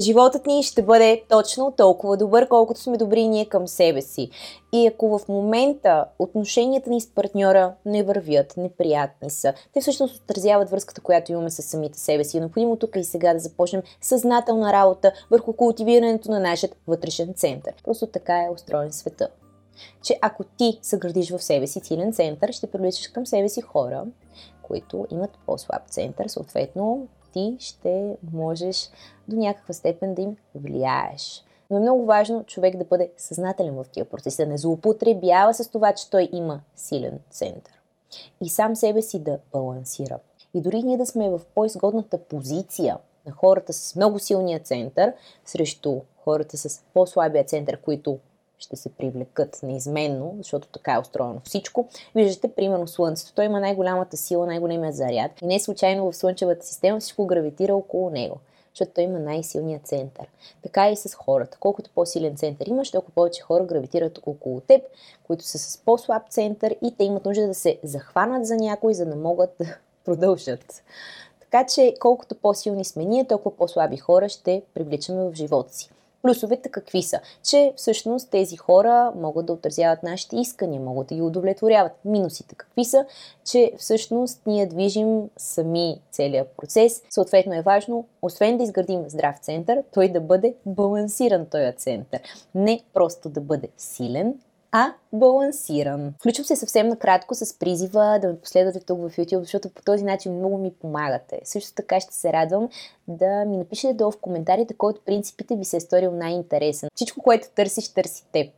Животът ни ще бъде точно толкова добър, колкото сме добри ние към себе си. И ако в момента отношенията ни с партньора не вървят, неприятни са, те всъщност отразяват връзката, която имаме с самите себе си. Е необходимо тук и сега да започнем съзнателна работа върху култивирането на нашия вътрешен център. Просто така е устроен света. Че ако ти съградиш в себе си силен център, ще привличаш към себе си хора, които имат по-слаб център, съответно ти ще можеш до някаква степен да им влияеш. Но е много важно човек да бъде съзнателен в тия процеси, да не злоупотребява с това, че той има силен център. И сам себе си да балансира. И дори ние да сме в по-изгодната позиция на хората с много силния център срещу хората с по-слабия център, които ще се привлекат неизменно, защото така е устроено всичко. Виждате, примерно Слънцето. Той има най-голямата сила, най-големия заряд. И не случайно в Слънчевата система всичко гравитира около него защото той има най-силния център. Така и с хората. Колкото по-силен център имаш, толкова повече хора гравитират около теб, които са с по-слаб център и те имат нужда да се захванат за някой, за да могат да продължат. Така че колкото по-силни сме ние, толкова по-слаби хора ще привличаме в живота си. Плюсовете какви са? Че всъщност тези хора могат да отразяват нашите искания, могат да ги удовлетворяват. Минусите какви са? Че всъщност ние движим сами целият процес. Съответно е важно, освен да изградим здрав център, той да бъде балансиран този център. Не просто да бъде силен, а балансиран. Включвам се съвсем накратко с призива да ме последвате тук в YouTube, защото по този начин много ми помагате. Също така ще се радвам да ми напишете долу в коментарите, кой от принципите ви се е сторил най-интересен. Всичко, което търсиш, търси теб.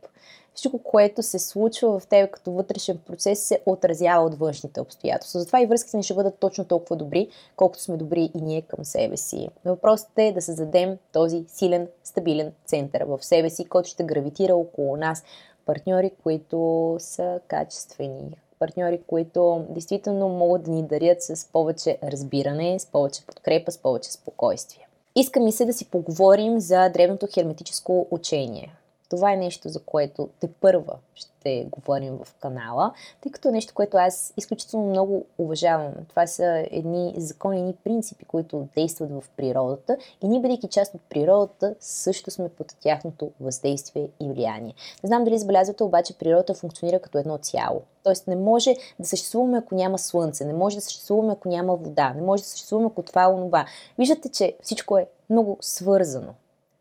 Всичко, което се случва в теб като вътрешен процес, се отразява от външните обстоятелства. Затова и връзките ни ще бъдат точно толкова добри, колкото сме добри и ние към себе си. Въпросът е да създадем този силен, стабилен център в себе си, който ще гравитира около нас, партньори, които са качествени, партньори, които действително могат да ни дарят с повече разбиране, с повече подкрепа, с повече спокойствие. Иска ми се да си поговорим за древното херметическо учение. Това е нещо, за което те първа ще говорим в канала, тъй като е нещо, което аз изключително много уважавам. Това са едни закони, едни принципи, които действат в природата и ние, бъдейки част от природата, също сме под тяхното въздействие и влияние. Не знам дали забелязвате, обаче природата функционира като едно цяло. Тоест не може да съществуваме, ако няма слънце, не може да съществуваме, ако няма вода, не може да съществуваме, ако това е онова. Виждате, че всичко е много свързано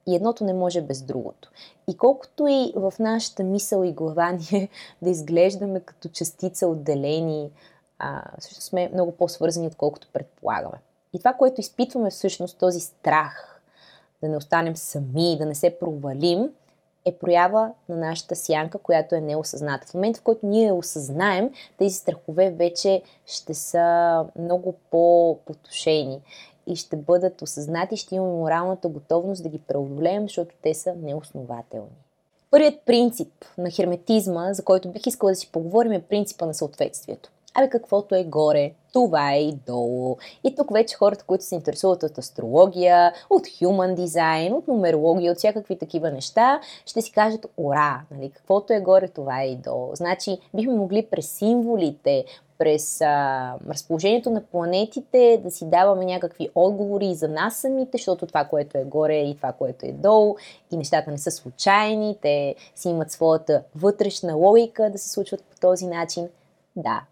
и едното не може без другото. И колкото и в нашата мисъл и глава ние да изглеждаме като частица отделени, а, също сме много по-свързани, отколкото предполагаме. И това, което изпитваме всъщност, този страх да не останем сами, да не се провалим, е проява на нашата сянка, която е неосъзната. В момента, в който ние я осъзнаем, тези страхове вече ще са много по-потушени и ще бъдат осъзнати, ще имаме моралната готовност да ги преодолеем, защото те са неоснователни. Първият принцип на херметизма, за който бих искала да си поговорим, е принципа на съответствието. Абе, каквото е горе, това е и долу. И тук вече хората, които се интересуват от астрология, от human дизайн, от нумерология, от всякакви такива неща, ще си кажат ура, нали? каквото е горе, това е и долу. Значи, бихме могли през символите, през а, разположението на планетите да си даваме някакви отговори за нас самите, защото това, което е горе и това, което е долу и нещата не са случайни, те си имат своята вътрешна логика да се случват по този начин. Да,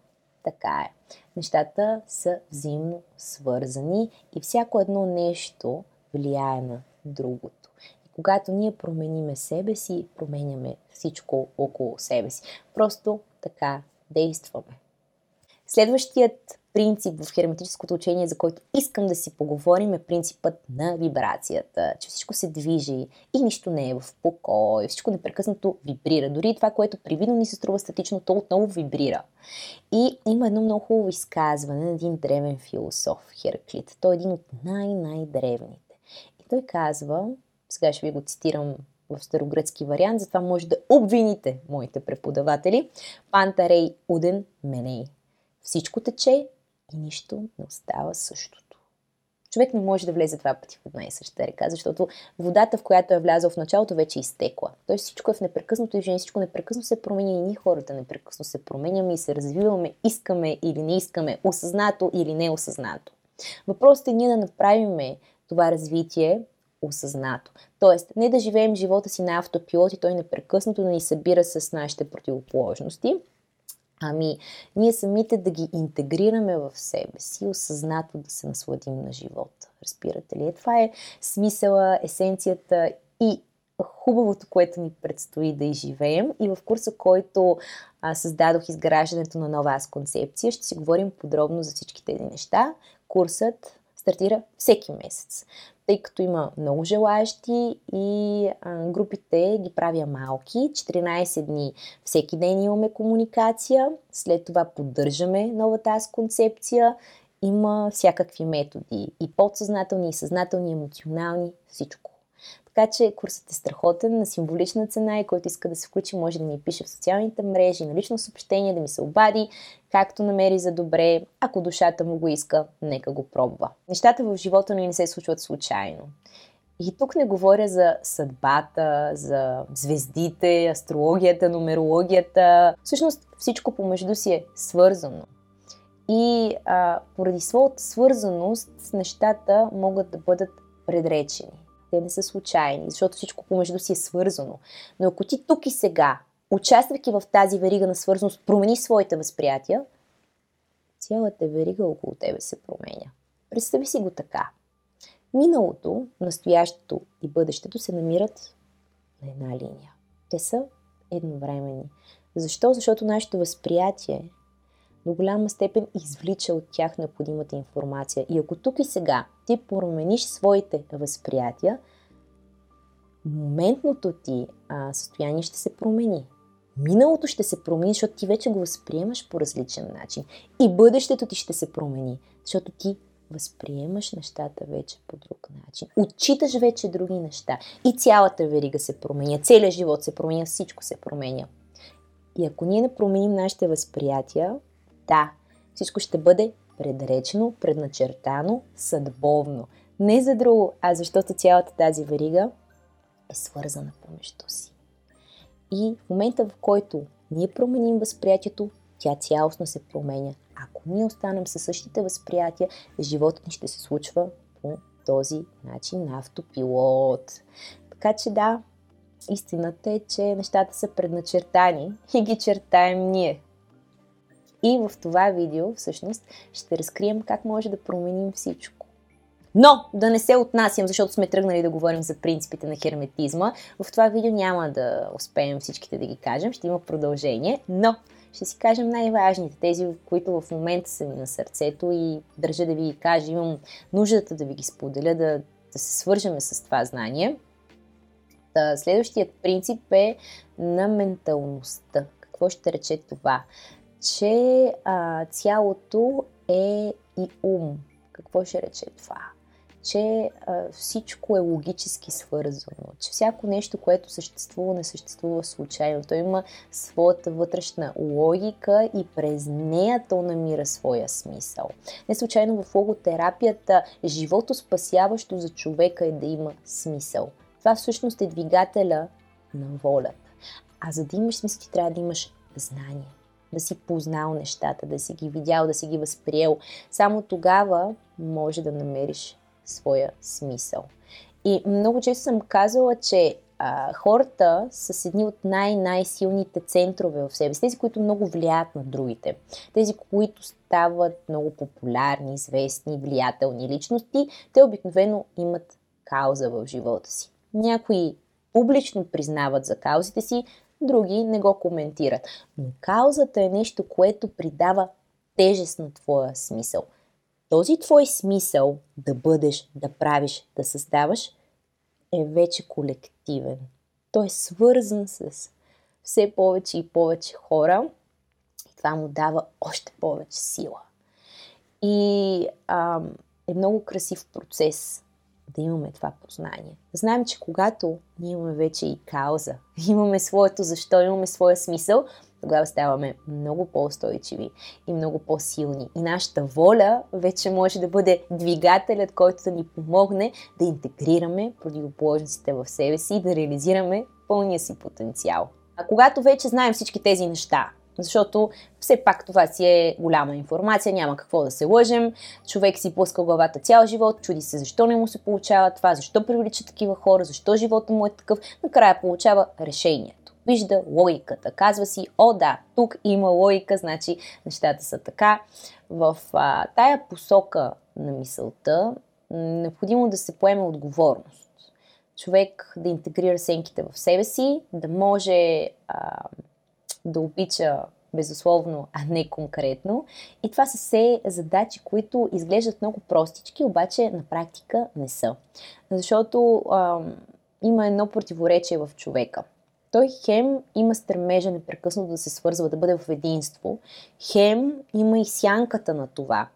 така е. Нещата са взаимно свързани и всяко едно нещо влияе на другото. И когато ние промениме себе си, променяме всичко около себе си. Просто така действаме. Следващият принцип в херметическото учение, за който искам да си поговорим, е принципът на вибрацията, че всичко се движи и нищо не е в покой, всичко непрекъснато вибрира. Дори това, което привидно ни се струва статично, то отново вибрира. И има едно много хубаво изказване на един древен философ, Хераклит. Той е един от най-най-древните. И той казва, сега ще ви го цитирам в старогръцки вариант, затова може да обвините моите преподаватели. Пантарей уден меней. Всичко тече и нищо не остава същото. Човек не може да влезе два пъти в една и съща река, защото водата, в която е влязъл в началото, вече е изтекла. Тоест всичко е в непрекъснато движение, всичко непрекъснато се променя и ние хората непрекъснато се променяме и се развиваме, искаме или не искаме, осъзнато или неосъзнато. Въпросът е ние да направим това развитие осъзнато. Тоест, не да живеем живота си на автопилот и той непрекъснато да ни събира с нашите противоположности, ами ние самите да ги интегрираме в себе си, осъзнато да се насладим на живота. Разбирате ли? Е, това е смисъла, есенцията и хубавото, което ни предстои да изживеем. И в курса, който а, създадох изграждането на нова аз концепция, ще си говорим подробно за всички тези неща. Курсът стартира всеки месец, тъй като има много желаящи и а, групите ги правя малки. 14 дни всеки ден имаме комуникация, след това поддържаме новата аз концепция. Има всякакви методи и подсъзнателни, и съзнателни, емоционални, всичко. Така че курсът е страхотен, на символична цена и който иска да се включи, може да ми пише в социалните мрежи, на лично съобщение, да ми се обади, както намери за добре. Ако душата му го иска, нека го пробва. Нещата в живота ни не се случват случайно. И тук не говоря за съдбата, за звездите, астрологията, нумерологията. Всъщност всичко помежду си е свързано. И а, поради своята свързаност нещата могат да бъдат предречени. Те не са случайни, защото всичко помежду си е свързано. Но ако ти тук и сега, участвайки в тази верига на свързаност, промени своите възприятия, цялата верига около тебе се променя. Представи си го така. Миналото, настоящето и бъдещето се намират на една линия. Те са едновременни. Защо? Защото нашето възприятие до голяма степен извлича от тях необходимата информация. И ако тук и сега ти промениш своите възприятия, моментното ти а, състояние ще се промени. Миналото ще се промени, защото ти вече го възприемаш по различен начин. И бъдещето ти ще се промени, защото ти възприемаш нещата вече по друг начин. Отчиташ вече други неща. И цялата верига се променя, целият живот се променя, всичко се променя. И ако ние не променим нашите възприятия, да, всичко ще бъде предречено, предначертано, съдбовно. Не за друго, а защото цялата тази верига е свързана помежду си. И в момента, в който ние променим възприятието, тя цялостно се променя. Ако ние останем със същите възприятия, животът ни ще се случва по този начин на автопилот. Така че да, истината е, че нещата са предначертани и ги чертаем ние. И в това видео всъщност ще разкрием как може да променим всичко. Но да не се отнасям, защото сме тръгнали да говорим за принципите на херметизма. В това видео няма да успеем всичките да ги кажем, ще има продължение, но ще си кажем най-важните, тези, които в момента са ми на сърцето и държа да ви ги кажа, имам нуждата да ви ги споделя, да, да се свържеме с това знание. Та, следващият принцип е на менталността. Какво ще рече това? че а, цялото е и ум. Какво ще рече това? Че а, всичко е логически свързано, че всяко нещо, което съществува, не съществува случайно. Той има своята вътрешна логика и през нея то намира своя смисъл. Не случайно в логотерапията живото спасяващо за човека е да има смисъл. Това всъщност е двигателя на волята. А за да имаш смисъл, ти трябва да имаш знание да си познал нещата, да си ги видял, да си ги възприел. Само тогава може да намериш своя смисъл. И много често съм казала, че а, хората са с едни от най-най-силните центрове в себе си, тези, които много влияят на другите, тези, които стават много популярни, известни, влиятелни личности, те обикновено имат кауза в живота си. Някои публично признават за каузите си, други не го коментират. Но каузата е нещо, което придава тежест на твоя смисъл. Този твой смисъл да бъдеш, да правиш, да създаваш е вече колективен. Той е свързан с все повече и повече хора и това му дава още повече сила. И а, е много красив процес да имаме това познание. Знаем, че когато ние имаме вече и кауза, имаме своето защо, имаме своя смисъл, тогава ставаме много по-устойчиви и много по-силни. И нашата воля вече може да бъде двигателят, който да ни помогне да интегрираме противоположностите в себе си и да реализираме пълния си потенциал. А когато вече знаем всички тези неща, Защото все пак това си е голяма информация, няма какво да се лъжем. Човек си пуска главата цял живот, чуди се защо не му се получава това, защо привлича такива хора, защо живота му е такъв. Накрая получава решението. Вижда логиката. Казва си, о да, тук има логика, значи нещата са така. В а, тая посока на мисълта необходимо да се поеме отговорност. Човек да интегрира сенките в себе си, да може а, да обича безусловно, а не конкретно. И това са все задачи, които изглеждат много простички, обаче на практика не са. Защото а, има едно противоречие в човека. Той хем има стремежа непрекъснато да се свързва, да бъде в единство, хем има и сянката на това.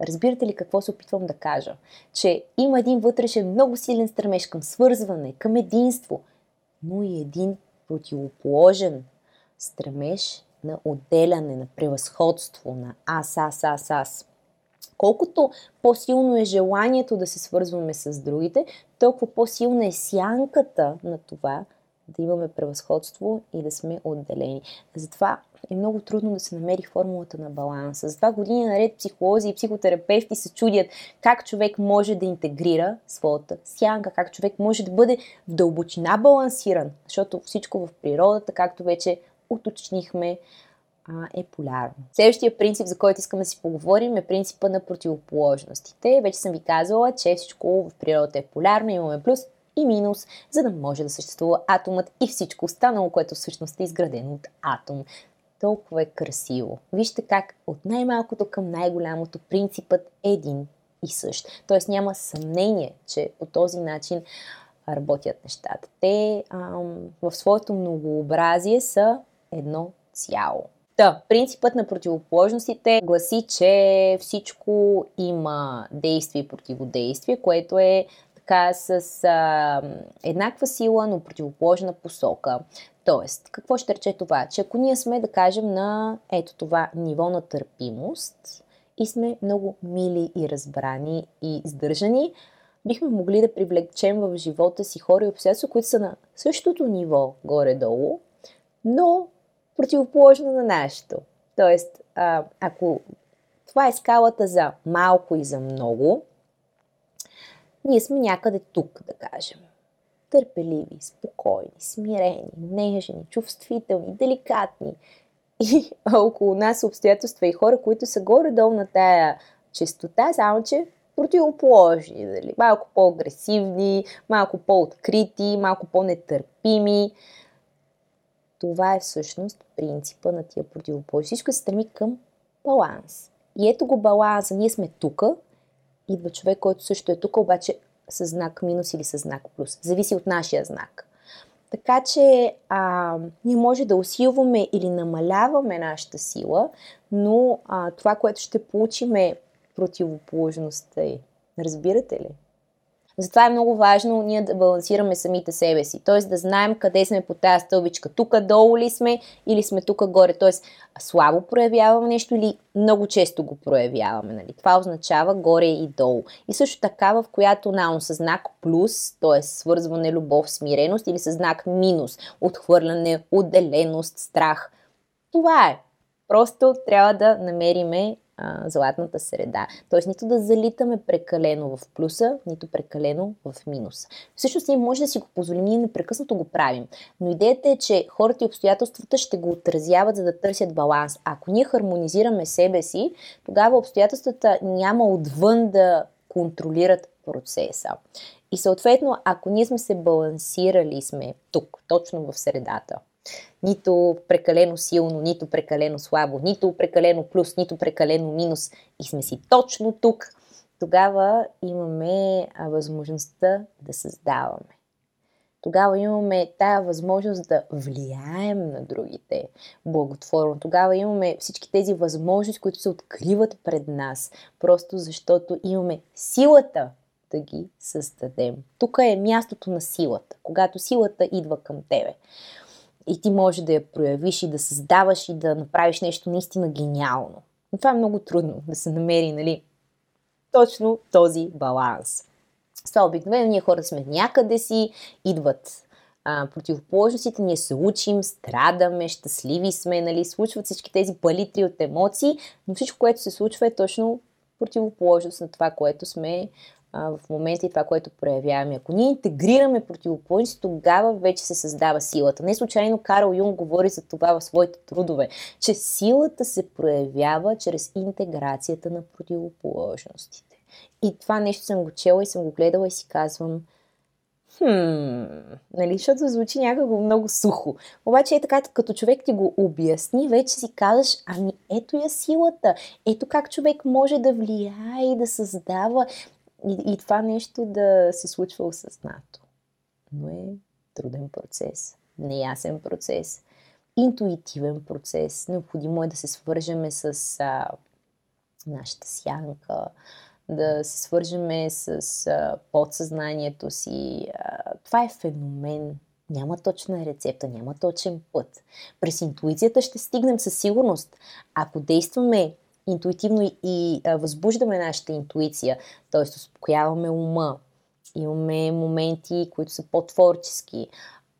Разбирате ли какво се опитвам да кажа? Че има един вътрешен много силен стремеж към свързване, към единство, но и един противоположен стремеж на отделяне, на превъзходство, на аз, аз, аз, аз. Колкото по-силно е желанието да се свързваме с другите, толкова по-силна е сянката на това да имаме превъзходство и да сме отделени. Затова е много трудно да се намери формулата на баланса. Затова години наред психолози и психотерапевти се чудят как човек може да интегрира своята сянка, как човек може да бъде в дълбочина балансиран, защото всичко в природата, както вече уточнихме, е полярно. Следващия принцип, за който искам да си поговорим, е принципа на противоположностите. Вече съм ви казвала, че всичко в природата е полярно, имаме плюс и минус, за да може да съществува атомът и всичко останало, което всъщност е изградено от атом. Толкова е красиво. Вижте как от най-малкото към най-голямото принципът е един и същ. Тоест няма съмнение, че по този начин работят нещата. Те ам, в своето многообразие са едно цяло. Та, принципът на противоположностите гласи, че всичко има действие и противодействие, което е така с а, еднаква сила, но противоположна посока. Тоест, какво ще рече това? Че ако ние сме, да кажем, на ето това ниво на търпимост и сме много мили и разбрани и издържани, бихме могли да привлечем в живота си хора и обстоятелства, които са на същото ниво горе-долу, но противоположно на нашето. Тоест, а, ако това е скалата за малко и за много, ние сме някъде тук, да кажем. Търпеливи, спокойни, смирени, нежни, чувствителни, деликатни. И около нас обстоятелства и хора, които са горе-долу на тая честота, само че противоположни. Дали? Малко по-агресивни, малко по-открити, малко по-нетърпими. Това е всъщност принципа на тия противоположни. Всичко се стреми към баланс. И ето го баланса. Ние сме тука, идва човек, който също е тук, обаче с знак минус или с знак плюс. Зависи от нашия знак. Така че а, ние може да усилваме или намаляваме нашата сила, но а, това, което ще получим е противоположността. Разбирате ли? Затова е много важно ние да балансираме самите себе си. Т.е. да знаем къде сме по тази стълбичка. Тук долу ли сме или сме тук горе. Т.е. слабо проявяваме нещо или много често го проявяваме. Нали? Това означава горе и долу. И също така, в която наум с знак плюс, т.е. свързване, любов, смиреност или с знак минус, отхвърляне, отделеност, страх. Това е. Просто трябва да намериме златната среда. Тоест нито да залитаме прекалено в плюса, нито прекалено в минуса. Всъщност ние може да си го позволим, ние непрекъснато го правим. Но идеята е, че хората и обстоятелствата ще го отразяват, за да търсят баланс. Ако ние хармонизираме себе си, тогава обстоятелствата няма отвън да контролират процеса. И съответно, ако ние сме се балансирали, сме тук, точно в средата, нито прекалено силно, нито прекалено слабо, нито прекалено плюс, нито прекалено минус и сме си точно тук, тогава имаме възможността да създаваме. Тогава имаме тая възможност да влияем на другите благотворно. Тогава имаме всички тези възможности, които се откриват пред нас, просто защото имаме силата да ги създадем. Тук е мястото на силата, когато силата идва към тебе и ти може да я проявиш и да създаваш и да направиш нещо наистина гениално. Но това е много трудно да се намери, нали, точно този баланс. С това обикновено ние хора сме някъде си, идват а, противоположностите, ние се учим, страдаме, щастливи сме, нали, случват всички тези палитри от емоции, но всичко, което се случва е точно противоположност на това, което сме в момента и това, което проявяваме. Ако ние интегрираме противоположност, тогава вече се създава силата. Не случайно Карл Юнг говори за това в своите трудове, че силата се проявява чрез интеграцията на противоположностите. И това нещо съм го чела и съм го гледала и си казвам, хм, нали, защото звучи някакво много сухо. Обаче е така, като човек ти го обясни, вече си казваш, ами ето я силата, ето как човек може да влияе и да създава и, и това нещо да се случва осъзнато. Но е труден процес, неясен процес, интуитивен процес. Необходимо е да се свържеме с а, нашата сянка, да се свържеме с а, подсъзнанието си. А, това е феномен. Няма точна рецепта, няма точен път. През интуицията ще стигнем със сигурност. Ако действаме интуитивно и възбуждаме нашата интуиция, т.е. успокояваме ума, имаме моменти, които са по-творчески,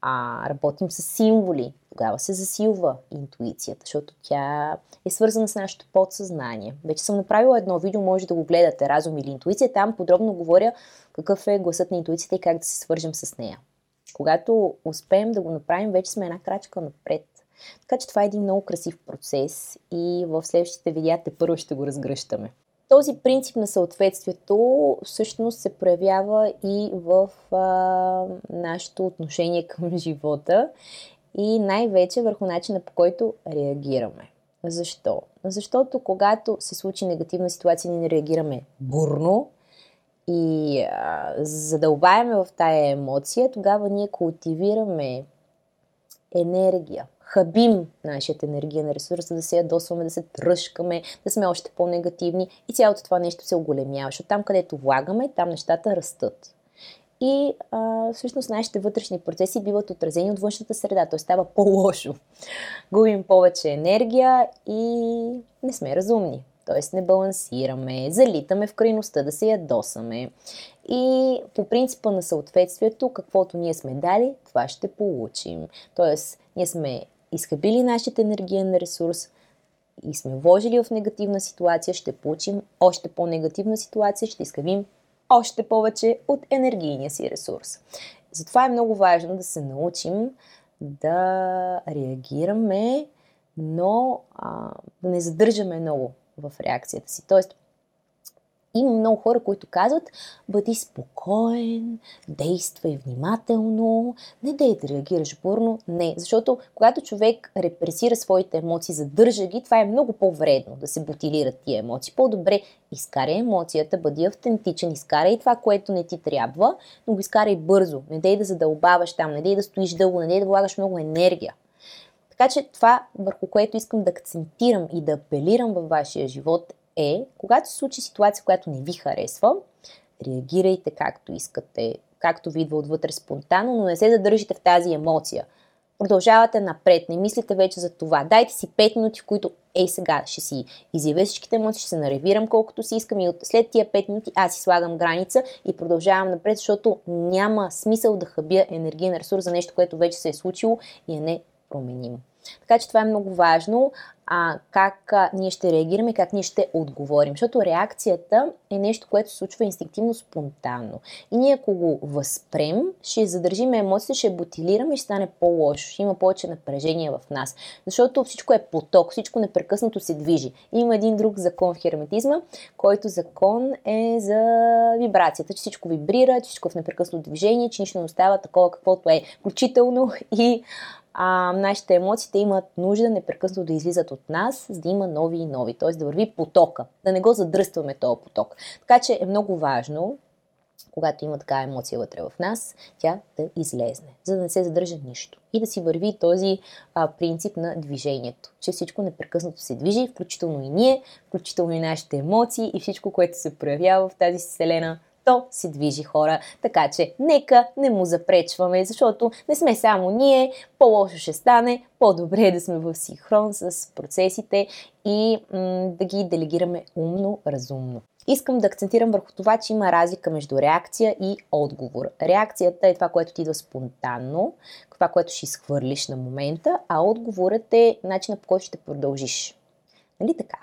а, работим с символи, тогава се засилва интуицията, защото тя е свързана с нашето подсъзнание. Вече съм направила едно видео, може да го гледате, разум или интуиция. Там подробно говоря какъв е гласът на интуицията и как да се свържем с нея. Когато успеем да го направим, вече сме една крачка напред. Така че това е един много красив процес и в следващите видеа те първо ще го разгръщаме. Този принцип на съответствието всъщност се проявява и в а, нашето отношение към живота и най-вече върху начина по който реагираме. Защо? Защото когато се случи негативна ситуация, ние реагираме бурно и а, задълбаваме в тая емоция, тогава ние култивираме енергия, хабим нашият енергиен ресурс, да се ядосваме, да се тръжкаме, да сме още по-негативни и цялото това нещо се оголемява, защото там, където влагаме, там нещата растат. И а, всъщност нашите вътрешни процеси биват отразени от външната среда, т.е. става по-лошо. Губим повече енергия и не сме разумни. Т.е. не балансираме, залитаме в крайността да се ядосаме. И по принципа на съответствието, каквото ние сме дали, това ще получим. Тоест, ние сме изхабили нашия енергиен ресурс и сме вложили в негативна ситуация, ще получим още по-негативна ситуация, ще изхабим още повече от енергийния си ресурс. Затова е много важно да се научим да реагираме, но а, да не задържаме много в реакцията си. Тоест, има много хора, които казват, бъди спокоен, действай внимателно, не дей да реагираш бурно. Не, защото когато човек репресира своите емоции, задържа ги, това е много по-вредно да се бутилират тия емоции. По-добре изкарай емоцията, бъди автентичен, изкарай това, което не ти трябва, но го изкарай бързо. Не дей да задълбаваш там, не дей да стоиш дълго, не дей да влагаш много енергия. Така че това, върху което искам да акцентирам и да апелирам във вашия живот е, когато се случи ситуация, която не ви харесва, реагирайте както искате, както ви идва отвътре спонтанно, но не се задържите в тази емоция. Продължавате напред, не мислите вече за това. Дайте си 5 минути, в които ей сега ще си изявя всичките емоции, ще се наревирам колкото си искам и от след тия 5 минути аз си слагам граница и продължавам напред, защото няма смисъл да хабя енергиен ресурс за нещо, което вече се е случило и е непроменимо. Така че това е много важно а, как а, ние ще реагираме, как ние ще отговорим. Защото реакцията е нещо, което се случва инстинктивно, спонтанно. И ние ако го възпрем, ще задържим емоциите, ще бутилираме и ще стане по-лошо. Ще има повече напрежение в нас. Защото всичко е поток, всичко непрекъснато се движи. И има един друг закон в херметизма, който закон е за вибрацията, че всичко вибрира, че всичко е в непрекъснато движение, че нищо не остава такова каквото е. Включително и а, нашите емоции имат нужда непрекъснато да излизат от нас, за да има нови и нови, т.е. да върви потока, да не го задръстваме този поток. Така че е много важно, когато има така емоция вътре в нас, тя да излезне, за да не се задържа нищо. И да си върви този а, принцип на движението, че всичко непрекъснато се движи, включително и ние, включително и нашите емоции и всичко, което се проявява в тази вселена – то се движи хора. Така че нека не му запречваме, защото не сме само ние, по-лошо ще стане, по-добре е да сме в синхрон с процесите и м- да ги делегираме умно, разумно. Искам да акцентирам върху това, че има разлика между реакция и отговор. Реакцията е това, което ти идва спонтанно, това, което ще изхвърлиш на момента, а отговорът е начинът по който ще продължиш. Нали така?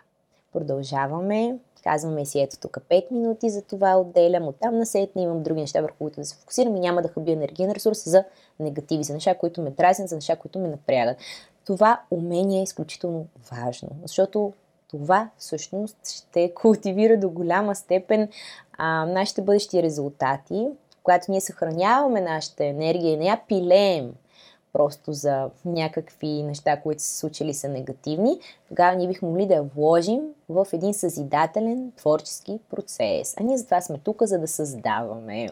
Продължаваме, казваме си ето тук 5 минути, за това отделям, оттам на сетне имам други неща, върху които да се фокусирам и няма да хъби енергиен ресурс за негативи, за неща, които ме дразнят, за неща, които ме напрягат. Това умение е изключително важно, защото това всъщност ще култивира до голяма степен а, нашите бъдещи резултати, когато ние съхраняваме нашата енергия и не я пилеем просто за някакви неща, които са случили са негативни, тогава ние бихме могли да я вложим в един съзидателен творчески процес. А ние затова сме тук, за да създаваме.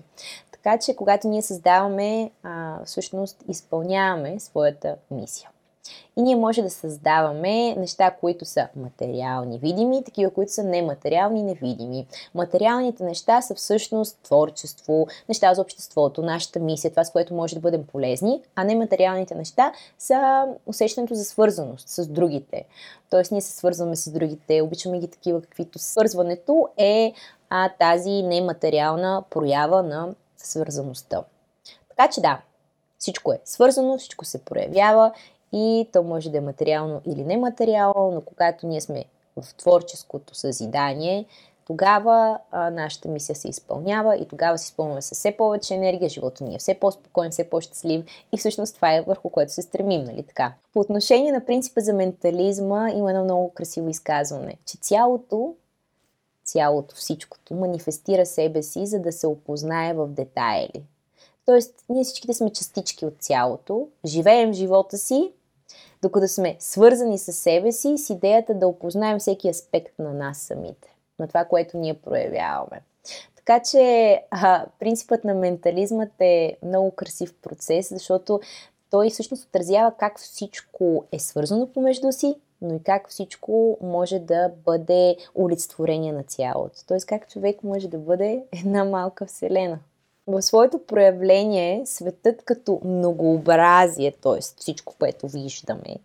Така че, когато ние създаваме, а, всъщност изпълняваме своята мисия. И ние може да създаваме неща, които са материални, видими, такива, които са нематериални, невидими. Материалните неща са всъщност творчество, неща за обществото, нашата мисия, това с което може да бъдем полезни, а нематериалните неща са усещането за свързаност с другите. Тоест ние се свързваме с другите, обичаме ги такива, каквито свързването е а, тази нематериална проява на свързаността. Така че да, всичко е свързано, всичко се проявява и то може да е материално или нематериално, но когато ние сме в творческото съзидание, тогава а, нашата мисия се изпълнява и тогава се изпълняме с все повече енергия, живота ни е все по-спокоен, все по-щастлив и всъщност това е върху което се стремим, нали така? По отношение на принципа за ментализма има едно много красиво изказване, че цялото, цялото, всичкото манифестира себе си, за да се опознае в детайли. Тоест, ние всичките сме частички от цялото, живеем живота си, докато сме свързани с себе си с идеята да опознаем всеки аспект на нас самите, на това, което ние проявяваме. Така че а, принципът на ментализмът е много красив процес, защото той всъщност отразява как всичко е свързано помежду си, но и как всичко може да бъде олицетворение на цялото. Тоест как човек може да бъде една малка вселена в своето проявление светът като многообразие, т.е. всичко, което виждаме,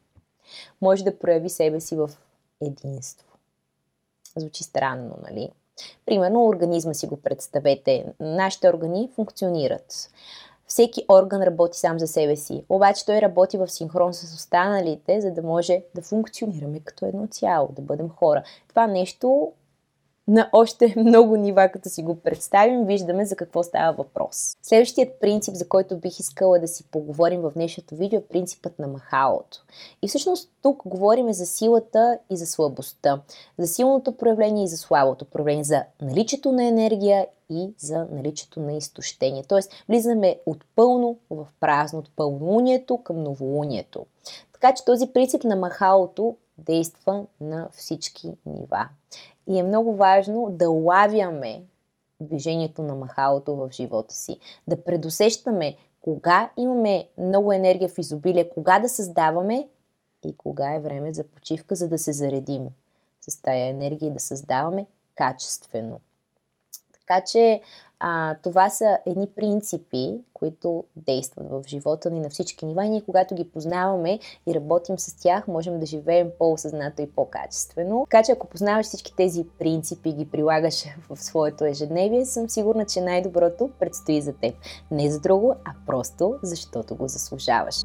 може да прояви себе си в единство. Звучи странно, нали? Примерно организма си го представете. Нашите органи функционират. Всеки орган работи сам за себе си, обаче той работи в синхрон с останалите, за да може да функционираме като едно цяло, да бъдем хора. Това нещо на още много нива, като си го представим, виждаме за какво става въпрос. Следващият принцип, за който бих искала да си поговорим в днешното видео е принципът на махалото. И всъщност тук говорим за силата и за слабостта, за силното проявление и за слабото проявление, за наличието на енергия и за наличието на изтощение. Тоест, влизаме от пълно в празно, от пълнолунието към новолунието. Така че този принцип на махалото действа на всички нива. И е много важно да лавяме движението на махалото в живота си, да предусещаме кога имаме много енергия в изобилие, кога да създаваме и кога е време за почивка, за да се заредим с тая енергия и да създаваме качествено. Така че а, това са едни принципи, които действат в живота ни на всички нива и ние когато ги познаваме и работим с тях, можем да живеем по-осъзнато и по-качествено. Така че ако познаваш всички тези принципи и ги прилагаш в своето ежедневие, съм сигурна, че най-доброто предстои за теб. Не за друго, а просто защото го заслужаваш.